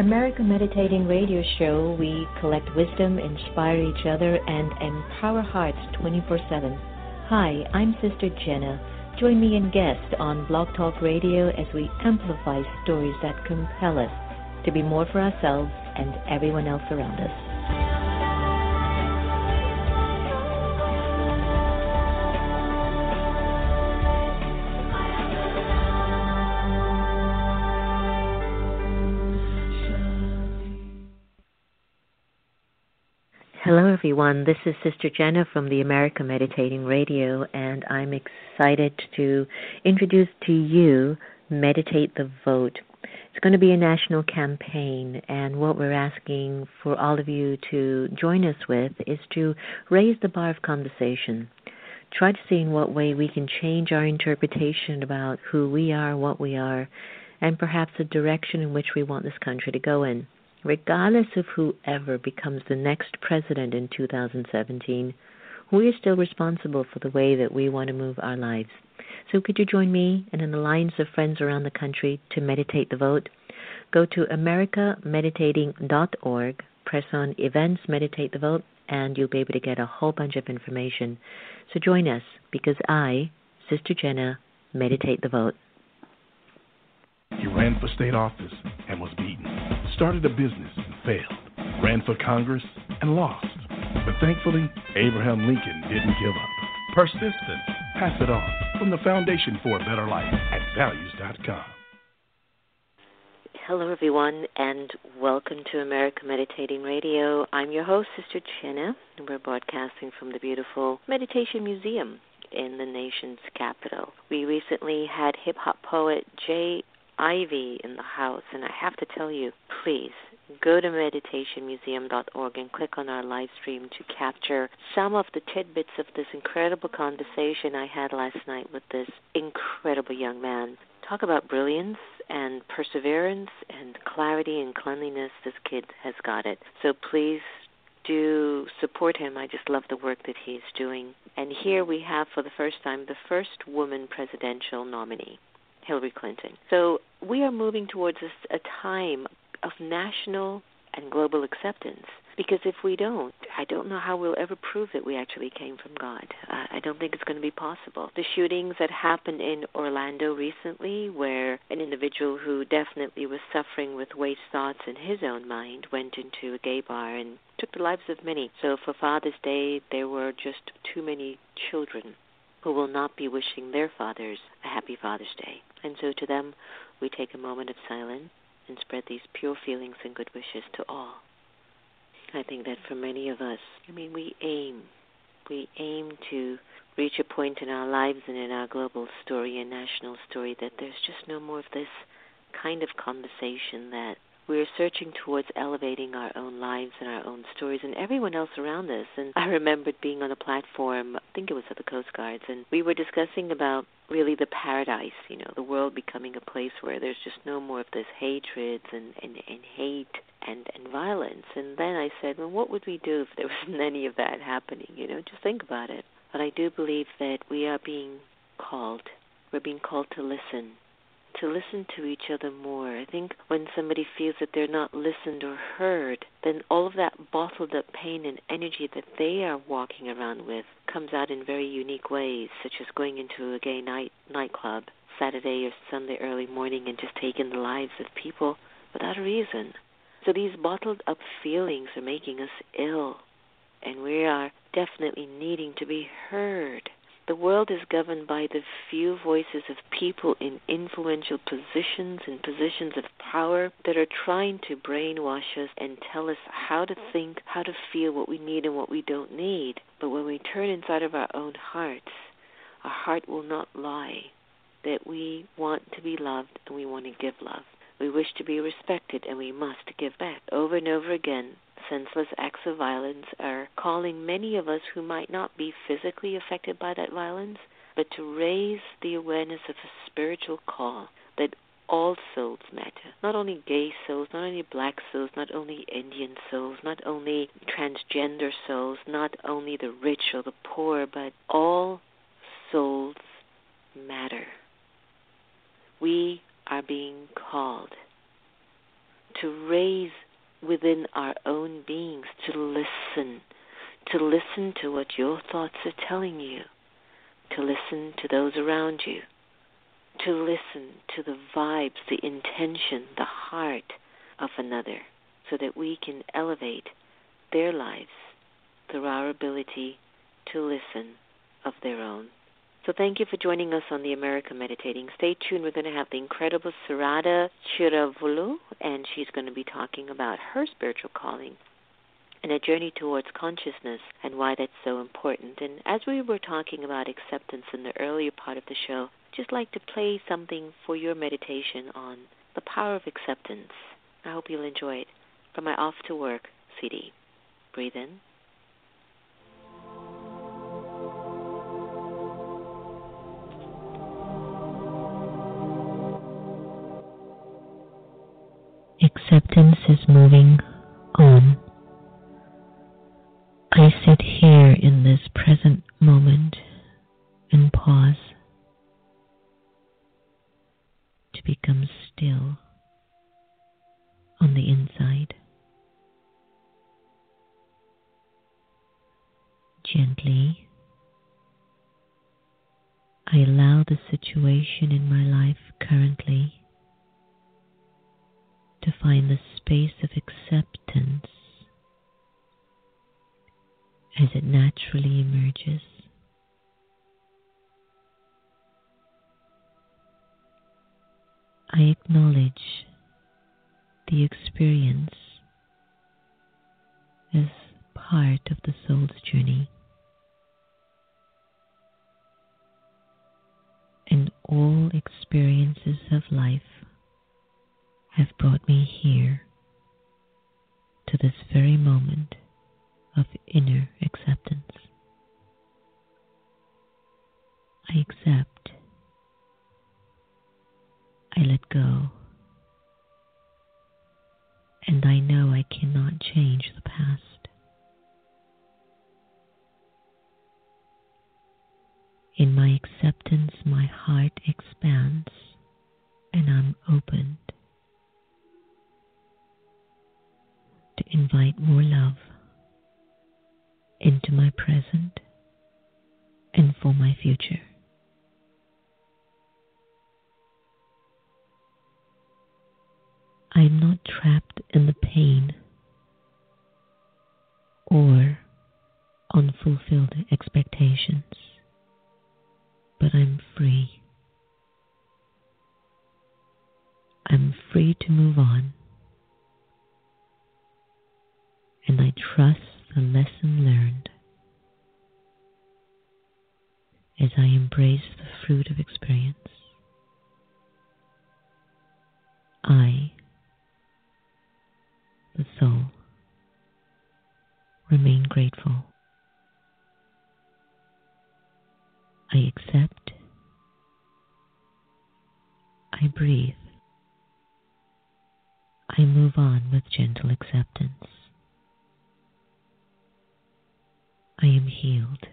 America Meditating Radio Show, we collect wisdom, inspire each other, and empower hearts 24 7. Hi, I'm Sister Jenna. Join me and guest on Blog Talk Radio as we amplify stories that compel us to be more for ourselves and everyone else around us. Hello, everyone. This is Sister Jenna from the America Meditating Radio, and I'm excited to introduce to you Meditate the Vote. It's going to be a national campaign, and what we're asking for all of you to join us with is to raise the bar of conversation. Try to see in what way we can change our interpretation about who we are, what we are, and perhaps the direction in which we want this country to go in regardless of whoever becomes the next president in 2017, we are still responsible for the way that we want to move our lives. So, could you join me and an alliance of friends around the country to meditate the vote? Go to americameditating.org, press on Events, Meditate the Vote, and you'll be able to get a whole bunch of information. So, join us because I, Sister Jenna, meditate the vote. He ran for state office and was beaten. Started a business and failed. Ran for Congress and lost. But thankfully, Abraham Lincoln didn't give up. Persistence. Pass it on. From the Foundation for a Better Life at values.com. Hello, everyone, and welcome to America Meditating Radio. I'm your host, Sister Jenna, and we're broadcasting from the beautiful Meditation Museum in the nation's capital. We recently had hip hop poet Jay Ivy in the house, and I have to tell you, please go to meditationmuseum.org and click on our live stream to capture some of the tidbits of this incredible conversation I had last night with this incredible young man. Talk about brilliance and perseverance and clarity and cleanliness. This kid has got it. So please do support him. I just love the work that he's doing. And here we have, for the first time, the first woman presidential nominee. Hillary Clinton. So we are moving towards a, a time of national and global acceptance. Because if we don't, I don't know how we'll ever prove that we actually came from God. Uh, I don't think it's going to be possible. The shootings that happened in Orlando recently, where an individual who definitely was suffering with waste thoughts in his own mind went into a gay bar and took the lives of many. So for Father's Day, there were just too many children who will not be wishing their fathers a happy Father's Day. And so to them, we take a moment of silence and spread these pure feelings and good wishes to all. I think that for many of us, I mean, we aim, we aim to reach a point in our lives and in our global story and national story that there's just no more of this kind of conversation that we're searching towards elevating our own lives and our own stories and everyone else around us. And I remembered being on a platform, I think it was at the Coast Guards, and we were discussing about really the paradise, you know, the world becoming a place where there's just no more of this hatred and, and, and hate and, and violence. And then I said, well, what would we do if there wasn't any of that happening? You know, just think about it. But I do believe that we are being called. We're being called to listen to listen to each other more. I think when somebody feels that they're not listened or heard, then all of that bottled up pain and energy that they are walking around with comes out in very unique ways, such as going into a gay night nightclub Saturday or Sunday early morning and just taking the lives of people without a reason. So these bottled up feelings are making us ill, and we are definitely needing to be heard the world is governed by the few voices of people in influential positions and positions of power that are trying to brainwash us and tell us how to think, how to feel, what we need and what we don't need. But when we turn inside of our own hearts, our heart will not lie that we want to be loved and we want to give love. We wish to be respected and we must give back. Over and over again, senseless acts of violence are calling many of us who might not be physically affected by that violence, but to raise the awareness of a spiritual call that all souls matter. Not only gay souls, not only black souls, not only Indian souls, not only transgender souls, not only the rich or the poor, but all souls matter. We are being called to raise within our own beings to listen, to listen to what your thoughts are telling you, to listen to those around you, to listen to the vibes, the intention, the heart of another, so that we can elevate their lives through our ability to listen of their own. So thank you for joining us on the America Meditating. Stay tuned. We're going to have the incredible Sarada Chiruvolu, and she's going to be talking about her spiritual calling and a journey towards consciousness and why that's so important. And as we were talking about acceptance in the earlier part of the show, just like to play something for your meditation on the power of acceptance. I hope you'll enjoy it from my Off to Work CD. Breathe in. Acceptance is moving on. I sit here in this present moment and pause to become still on the inside. Gently, I allow the situation in my life currently to find the space of acceptance as it naturally emerges. I acknowledge the experience as part of the soul's journey. And all experiences of life have brought me here to this very moment of inner acceptance. I accept. I let go. And I know I cannot change the past. In my acceptance, my heart expands and I'm opened invite more love into my present and for my future. I am not trapped in the pain or unfulfilled expectations, but I'm free. I'm free to move on, and I trust the lesson learned as I embrace the fruit of experience. I, the soul, remain grateful. I accept. I breathe. I move on with gentle acceptance. I am healed.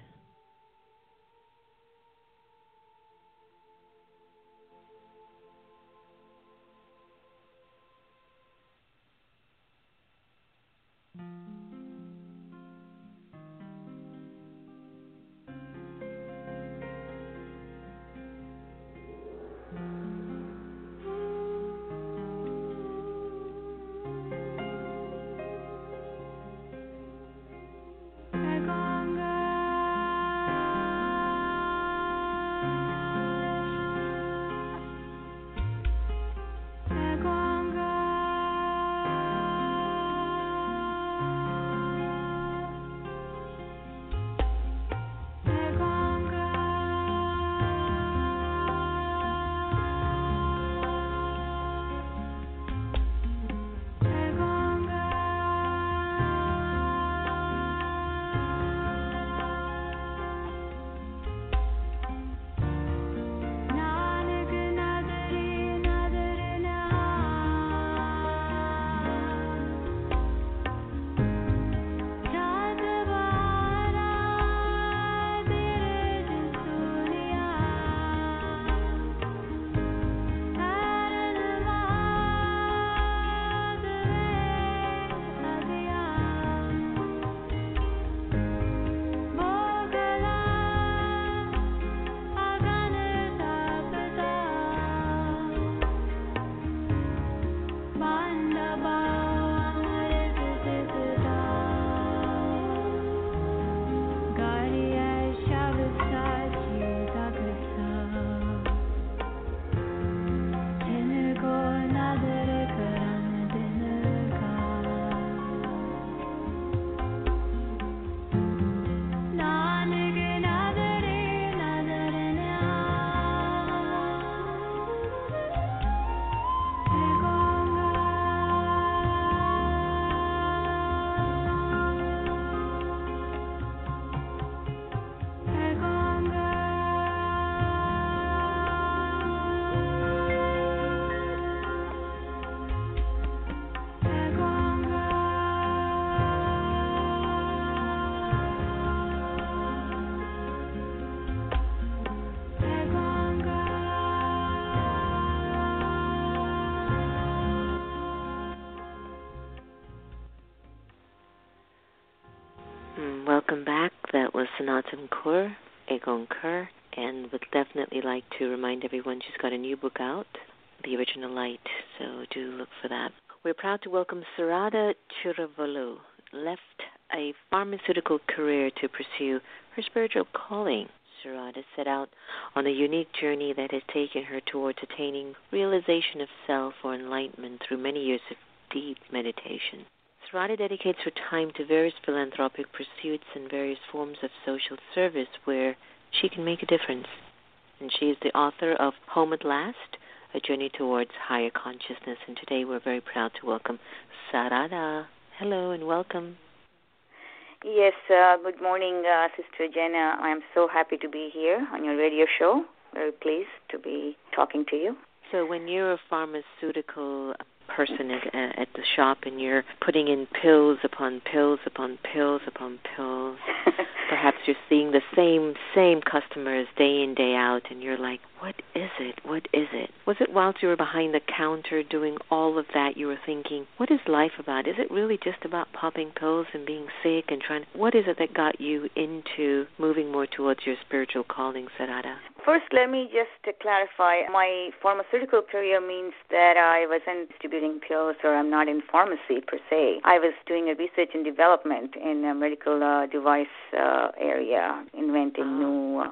Welcome back. That was Snatam Kaur, Egon Kerr, and would definitely like to remind everyone she's got a new book out, The Original Light, so do look for that. We're proud to welcome Sarada Chiruvolu, left a pharmaceutical career to pursue her spiritual calling. Sarada set out on a unique journey that has taken her towards attaining realization of self or enlightenment through many years of deep meditation. Sarada dedicates her time to various philanthropic pursuits and various forms of social service where she can make a difference. And she is the author of Home at Last, A Journey Towards Higher Consciousness. And today we're very proud to welcome Sarada. Hello and welcome. Yes, uh, good morning, uh, Sister Jenna. I'm so happy to be here on your radio show. Very pleased to be talking to you. So, when you're a pharmaceutical person at, at the shop and you're putting in pills upon pills upon pills upon pills. Perhaps you're seeing the same same customers day in day out and you're like, "What is it? What is it?" Was it whilst you were behind the counter doing all of that you were thinking, "What is life about? Is it really just about popping pills and being sick and trying What is it that got you into moving more towards your spiritual calling, Sarada? First, let me just clarify. My pharmaceutical career means that I wasn't distributing pills or I'm not in pharmacy per se. I was doing a research and development in a medical uh, device uh, area, inventing uh-huh. new uh,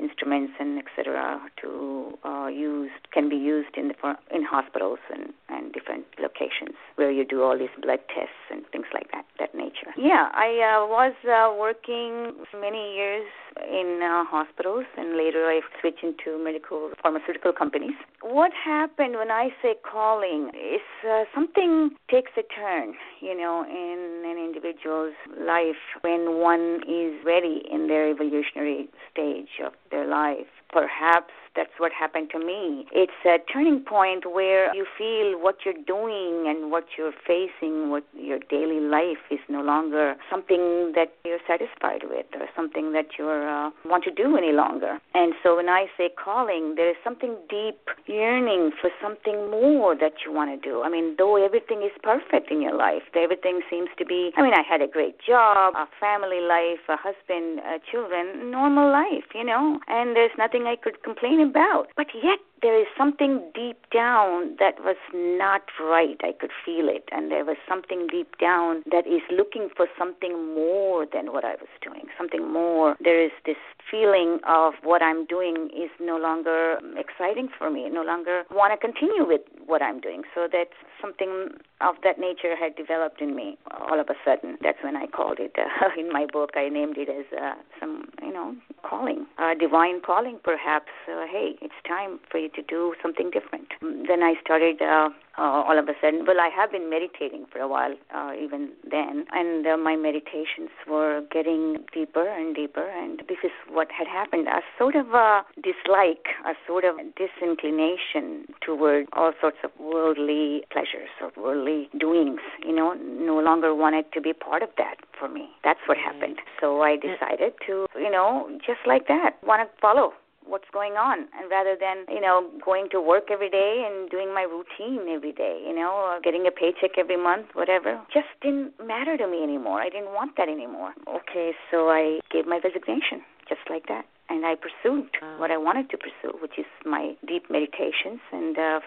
instruments and etc. to uh, use can be used in the in hospitals and and different locations where you do all these blood tests and things like that that nature. Yeah, I uh, was uh, working many years in uh, hospitals and later I switched into medical pharmaceutical companies. What happened when I say calling is uh, something takes a turn, you know, in an individual's life when one is ready in their evolutionary stage of their life. Perhaps that's what happened to me. It's a turning point where you feel what you're doing and what you're facing, what your daily life is no longer something that you're satisfied with or something that you uh, want to do any longer. And so when I say calling, there is something deep yearning for something more that you want to do. I mean, though everything is perfect in your life, everything seems to be, I mean, I had a great job, a family life, a husband, uh, children, normal life, you know, and there's nothing I could complain about. But yet there is something deep down that was not right. I could feel it. And there was something deep down that is looking for something more than what I was doing, something more. There is this feeling of what I'm doing is no longer exciting for me, no longer want to continue with what I'm doing. So that's something of that nature had developed in me all of a sudden. That's when I called it, uh, in my book, I named it as uh, some, you know, calling, uh, divine calling perhaps. Uh, hey, it's time for you to do something different. Then I started uh, uh, all of a sudden. Well, I have been meditating for a while, uh, even then, and uh, my meditations were getting deeper and deeper. And this is what had happened: a sort of a dislike, a sort of disinclination toward all sorts of worldly pleasures or worldly doings. You know, no longer wanted to be part of that for me. That's what happened. So I decided to, you know, just like that, want to follow what's going on and rather than you know going to work every day and doing my routine every day you know or getting a paycheck every month whatever just didn't matter to me anymore. I didn't want that anymore. Okay so i gave my resignation just like that and i pursued what i wanted to pursue which is my deep meditations and uh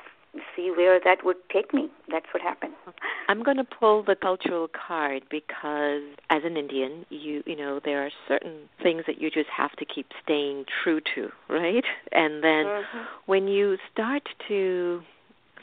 see where that would take me. That's what happened. I'm going to pull the cultural card because as an Indian, you you know there are certain things that you just have to keep staying true to, right? And then mm-hmm. when you start to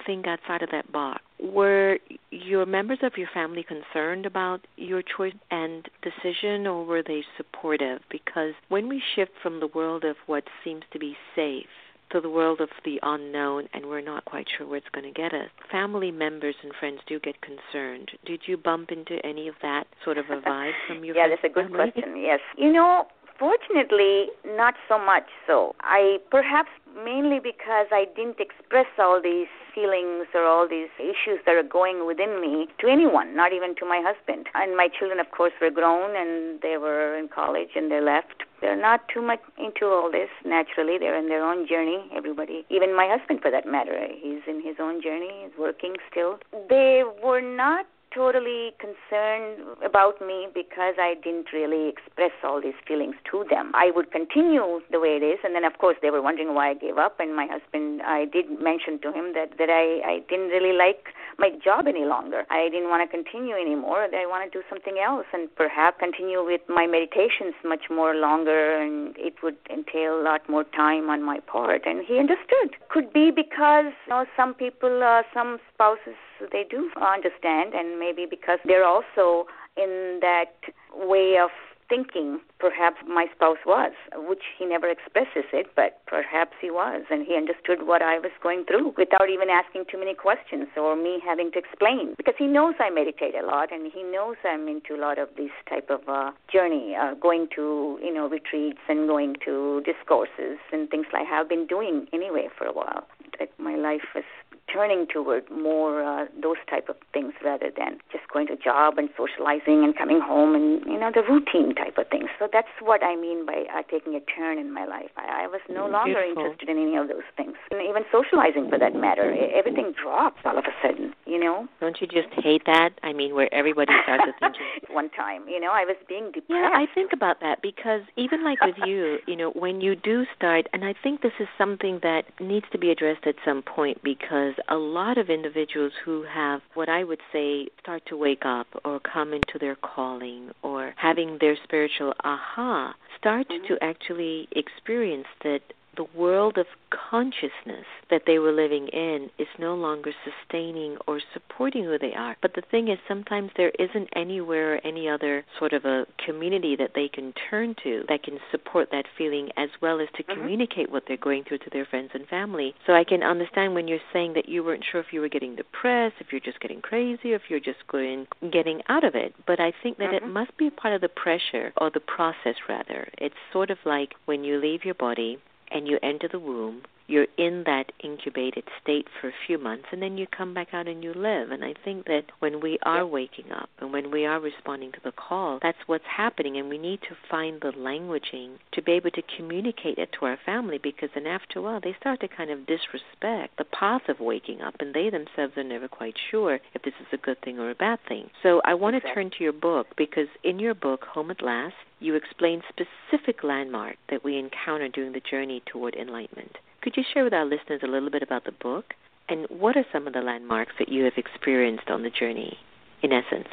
think outside of that box, were your members of your family concerned about your choice and decision or were they supportive? Because when we shift from the world of what seems to be safe to the world of the unknown and we're not quite sure where it's going to get us. Family members and friends do get concerned. Did you bump into any of that sort of a vibe from your Yeah, that's a good family? question. Yes. You know, fortunately, not so much so. I perhaps mainly because I didn't express all these feelings or all these issues that are going within me to anyone, not even to my husband. And my children, of course, were grown and they were in college and they left. They're not too much into all this naturally. They're in their own journey. Everybody, even my husband for that matter, he's in his own journey. He's working still. They were not totally concerned about me because I didn't really express all these feelings to them. I would continue the way it is, and then of course they were wondering why I gave up. And my husband, I did mention to him that that I I didn't really like my job any longer. I didn't want to continue anymore. I want to do something else, and perhaps continue with my meditations much more longer, and it would entail a lot more time on my part. And he understood. Could be because you know some people, uh, some spouses they do understand, and maybe because they're also in that way of thinking perhaps my spouse was, which he never expresses it, but perhaps he was, and he understood what I was going through without even asking too many questions or me having to explain, because he knows I meditate a lot, and he knows I'm into a lot of this type of uh, journey, uh, going to you know retreats and going to discourses and things like I've been doing anyway for a while. That my life is turning toward more uh, those type of things rather than just going to job and socializing and coming home and you know the routine type of things. So that's what I mean by uh, taking a turn in my life. I, I was no longer Beautiful. interested in any of those things, and even socializing for that matter. Everything drops all of a sudden, you know. Don't you just hate that? I mean, where everybody starts to think. One time, you know, I was being depressed. Yeah, I think about that because even like with you, you know, when you do start, and I think this is something that needs to be addressed at some point because a lot of individuals who have what I would say start to wake up or come into their calling or having their spiritual aha start Mhm. to actually experience that the world of consciousness that they were living in is no longer sustaining or supporting who they are. But the thing is, sometimes there isn't anywhere or any other sort of a community that they can turn to that can support that feeling as well as to Mhm. communicate what they're going through to their friends and family. So I can understand when you're saying that you weren't sure if you were getting depressed, if you're just getting crazy, or if you're just going getting out of it. But I think that it Mhm. must be a part of the pressure or the process rather. It's sort of like when you leave your body and you enter the womb, you're in that incubated state for a few months and then you come back out and you live. And I think that when we are waking up and when we are responding to the call, that's what's happening and we need to find the languaging to be able to communicate it to our family because then after a while they start to kind of disrespect the path of waking up and they themselves are never quite sure if this is a good thing or a bad thing. So I want to turn to your book because in your book, Home at Last, you explain specific landmarks that we encounter during the journey toward enlightenment. Could you share with our listeners a little bit about the book? And what are some of the landmarks that you have experienced on the journey, in essence?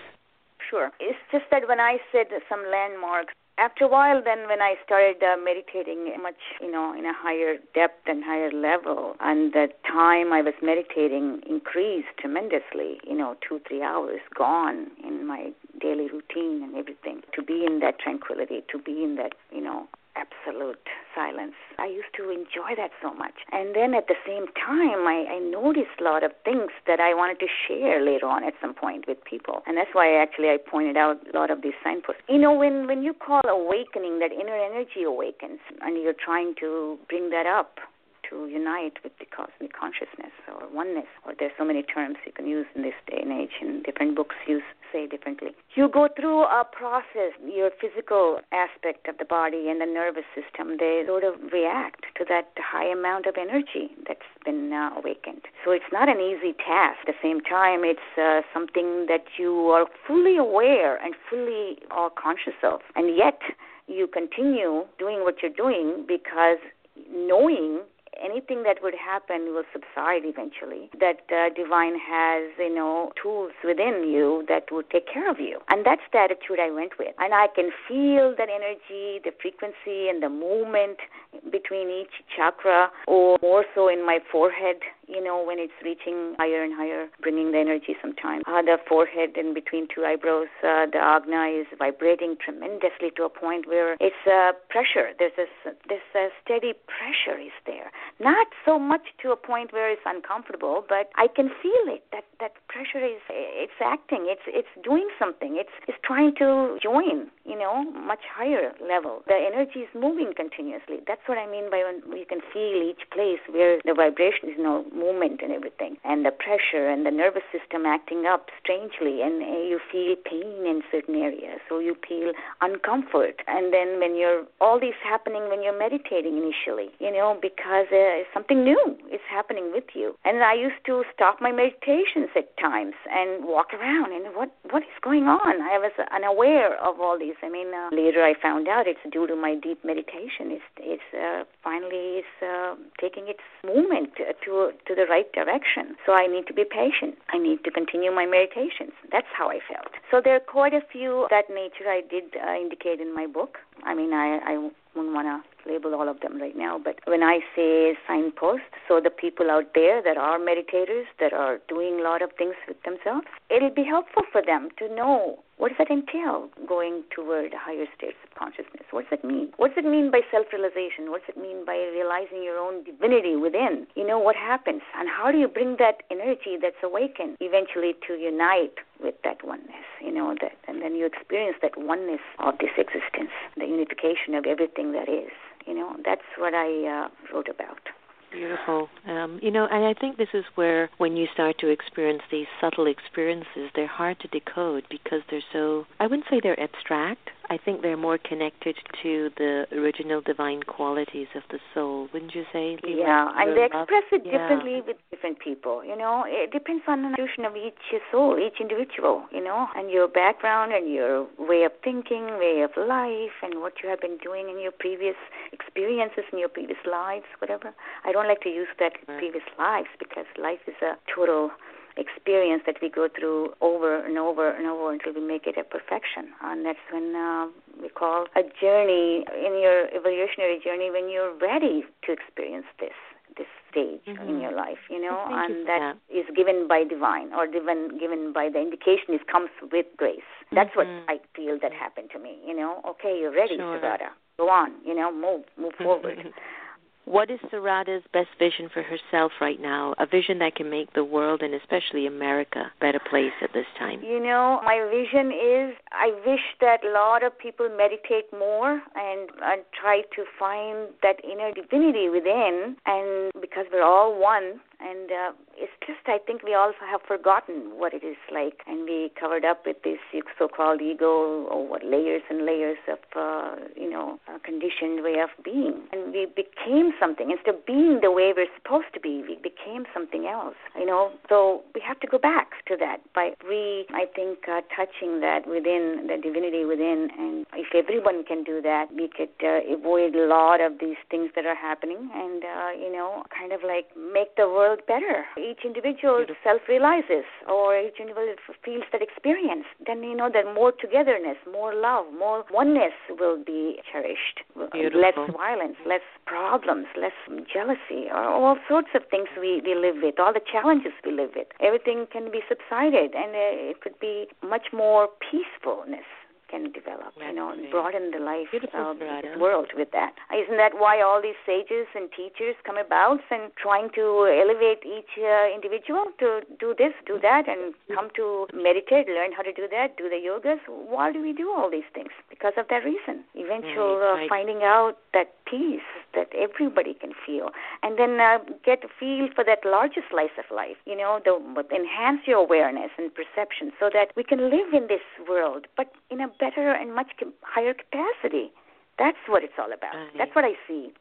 Sure. It's just that when I said some landmarks, after a while, then when I started uh, meditating much, you know, in a higher depth and higher level, and the time I was meditating increased tremendously, you know, two, three hours gone in my daily routine and everything. To be in that tranquility, to be in that, you know, absolute silence. I used to enjoy that so much. And then at the same time, I, I noticed a lot of things that I wanted to share later on at some point with people. And that's why actually I pointed out a lot of these signposts. You know, when, when you call awakening, that inner energy awakens, and you're trying to bring that up to unite with the cosmic consciousness or oneness, or there's so many terms you can use in this day and age, and different books use say differently. You go through a process, your physical aspect of the body and the nervous system, they sort of react to that high amount of energy that's been uh, awakened. So it's not an easy task. At the same time, it's uh, something that you are fully aware and fully uh, conscious of, and yet you continue doing what you're doing because knowing anything that would happen will subside eventually. That uh, divine has, you know, tools within you that will take care of you. And that's the attitude I went with. And I can feel that energy, the frequency, and the movement between each chakra, or more so in my forehead, you know, when it's reaching higher and higher, bringing the energy sometimes. Uh, the forehead in between two eyebrows, uh, the ajna is vibrating tremendously to a point where it's uh, pressure. There's this, this uh, steady pressure is there. Not so much to a point where it's uncomfortable, but I can feel it. That that pressure is it's acting. It's it's doing something. It's it's trying to join. You know, much higher level. The energy is moving continuously. That's what I mean by when you can feel each place where the vibration is you know movement and everything, and the pressure and the nervous system acting up strangely, and uh, you feel pain in certain areas, so you feel uncomfort. And then when you're all these happening when you're meditating initially, you know, because uh, something new is happening with you. And I used to stop my meditations at times and walk around and what what is going on? I was unaware of all these. I mean, uh, later I found out it's due to my deep meditation. It's it's uh, finally is uh, taking its movement to to the right direction. So I need to be patient. I need to continue my meditations. That's how I felt. So there are quite a few that nature I did uh, indicate in my book. I mean, I I wouldn't want to label all of them right now, but when I say signpost, so the people out there that are meditators, that are doing a lot of things with themselves, it'll be helpful for them to know what does that entail, going toward higher states of consciousness? What does that mean? What does it mean by self realization? What does it mean by realizing your own divinity within? You know, what happens? And how do you bring that energy that's awakened eventually to unite with that oneness? You know, that, and then you experience that oneness of this existence, the unification of everything that is. You know, that's what I uh, wrote about. Beautiful. Um, you know, and I think this is where, when you start to experience these subtle experiences, they're hard to decode because they're so, I wouldn't say they're abstract, I think they're more connected to the original divine qualities of the soul, wouldn't you say? yeah, and they express it yeah. differently with different people. You know, it depends on the notion of each soul, each individual. You know, and your background and your way of thinking, way of life, and what you have been doing in your previous experiences in your previous lives, whatever. I don't like to use that right. previous lives because life is a total experience that we go through over and over and over until we make it a perfection. And that's when uh, we call a journey in your evolutionary journey when you're ready to experience this this stage mm-hmm. in your life, you know, Thank and you that, that is given by divine or given given by the indication is comes with grace. That's mm-hmm. what I feel that happened to me, you know. Okay, you're ready, sure. Sarada. Go on, you know, move move forward. What is Sarada's best vision for herself right now? A vision that can make the world and especially America a better place at this time. You know, my vision is I wish that a lot of people meditate more and, and try to find that inner divinity within. And because we're all one, and uh, it's just I think we all have forgotten what it is like, and we covered up with this so-called ego or what layers and layers of uh, you know a conditioned way of being, and we became something instead of being the way we're supposed to be. We became something else, you know. So we have to go back to that by re I think uh, touching that within the divinity within, and if everyone can do that, we could uh, avoid a lot of these things that are happening, and uh, you know, kind of like make the world world better. Each individual self realizes, or each individual feels that experience. Then you know that more togetherness, more love, more oneness will be cherished. Beautiful. Less violence, less problems, less jealousy, or all sorts of things we, we live with, all the challenges we live with. Everything can be subsided, and uh, it could be much more peacefulness can develop, That's you know, and broaden the life of the world with that. Isn't that why all these sages and teachers come about and trying to elevate each uh, individual to do this, do that, and come to meditate, learn how to do that, do the yogas? Why do we do all these things? Because of that reason. Eventual right, right. Uh, finding out that peace that everybody can feel, and then uh, get a feel for that larger slice of life. You know, the, enhance your awareness and perception so that we can live in this world, but in a better and much higher capacity. That's what it's all about. That's what I see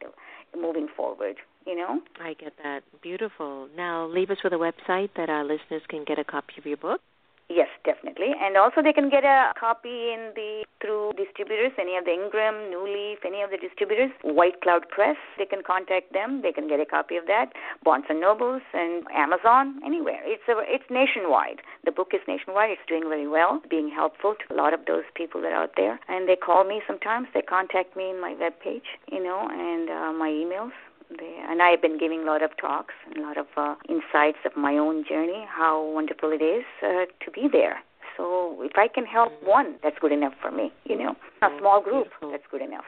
moving forward. You know. I get that. Beautiful. Now, leave us with a website that our listeners can get a copy of your book. Yes, definitely. And also they can get a copy in the through distributors, any of the Ingram, New Leaf, any of the distributors, White Cloud Press, they can contact them. They can get a copy of that. Barnes and Nobles and Amazon, anywhere. It's a, it's nationwide. The book is nationwide. It's doing very well, being helpful to a lot of those people that are out there. And they call me sometimes. They contact me in my web page, you know, and uh, my emails. They, and I've been giving a lot of talks and a lot of uh, insights of my own journey, how wonderful it is uh, to be there. So if I can help mm-hmm. one, that's good enough for me. You know, a oh, small group, Beautiful. that's good enough.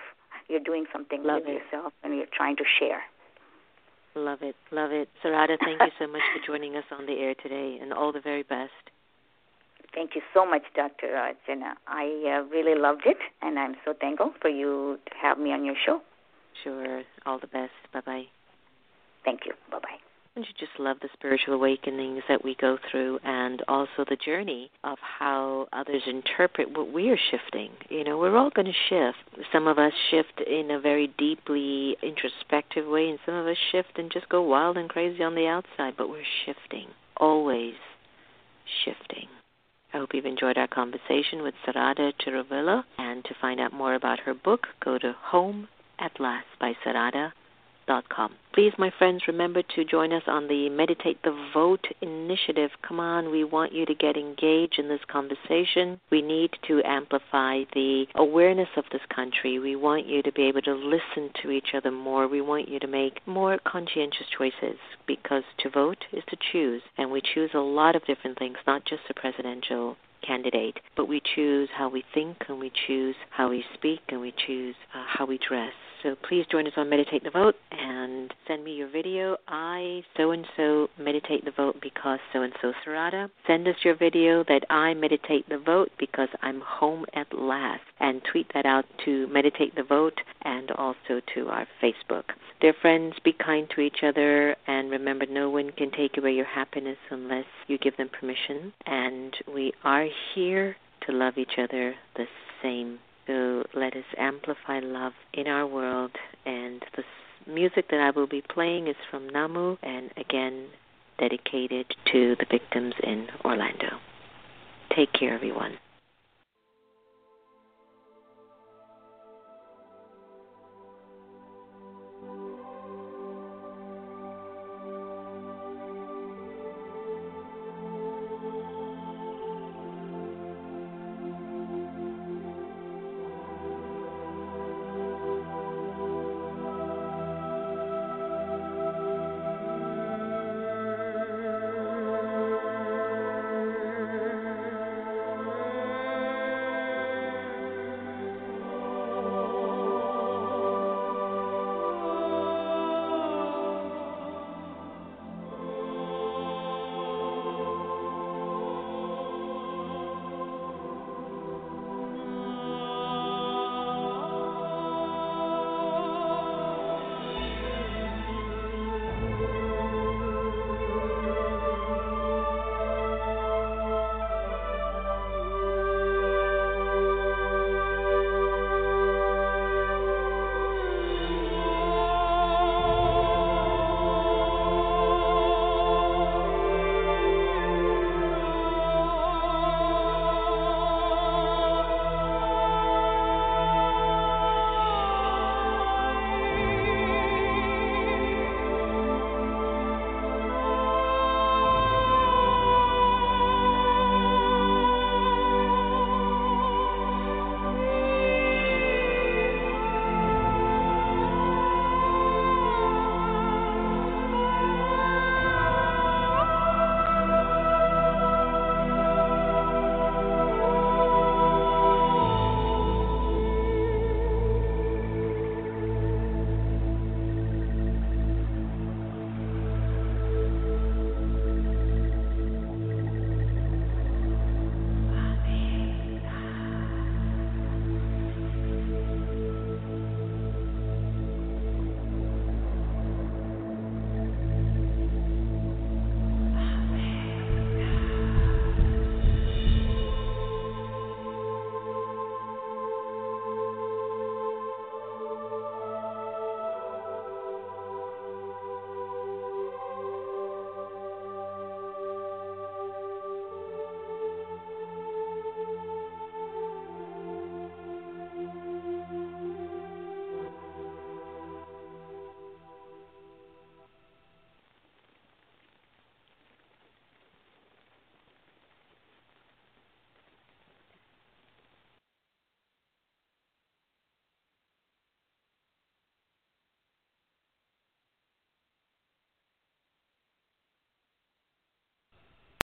You're doing something Love with it. yourself, and you're trying to share. Love it, love it. Sarada, thank you so much for joining us on the air today, and all the very best. Thank you so much, Dr. Jenna. I uh, really loved it, and I'm so thankful for you to have me on your show. Sure. All the best. Bye bye. Thank you. Bye bye. and you just love the spiritual awakenings that we go through and also the journey of how others interpret what we are shifting. You know, we're all going to shift. Some of us shift in a very deeply introspective way, and some of us shift and just go wild and crazy on the outside, but we're shifting, always shifting. I hope you've enjoyed our conversation with Sarada Chiruvolu. And to find out more about her book, go to Home at Last by Sarada com. Please, my friends, remember to join us on the Meditate the Vote initiative. Come on, we want you to get engaged in this conversation. We need to amplify the awareness of this country. We want you to be able to listen to each other more. We want you to make more conscientious choices because to vote is to choose, and we choose a lot of different things, not just a presidential candidate, but we choose how we think and we choose how we speak and we choose uh, how we dress. So please join us on Meditate the Vote and send me your video. I so and so meditate the vote because so and so Sarada. Send us your video that I meditate the vote because I'm home at last. And tweet that out to Meditate the Vote and also to our Facebook. Dear friends, be kind to each other and remember no one can take away your happiness unless you give them permission. And we are here to love each other the same so let us amplify love in our world. And the music that I will be playing is from Namu, and again, dedicated to the victims in Orlando. Take care, everyone.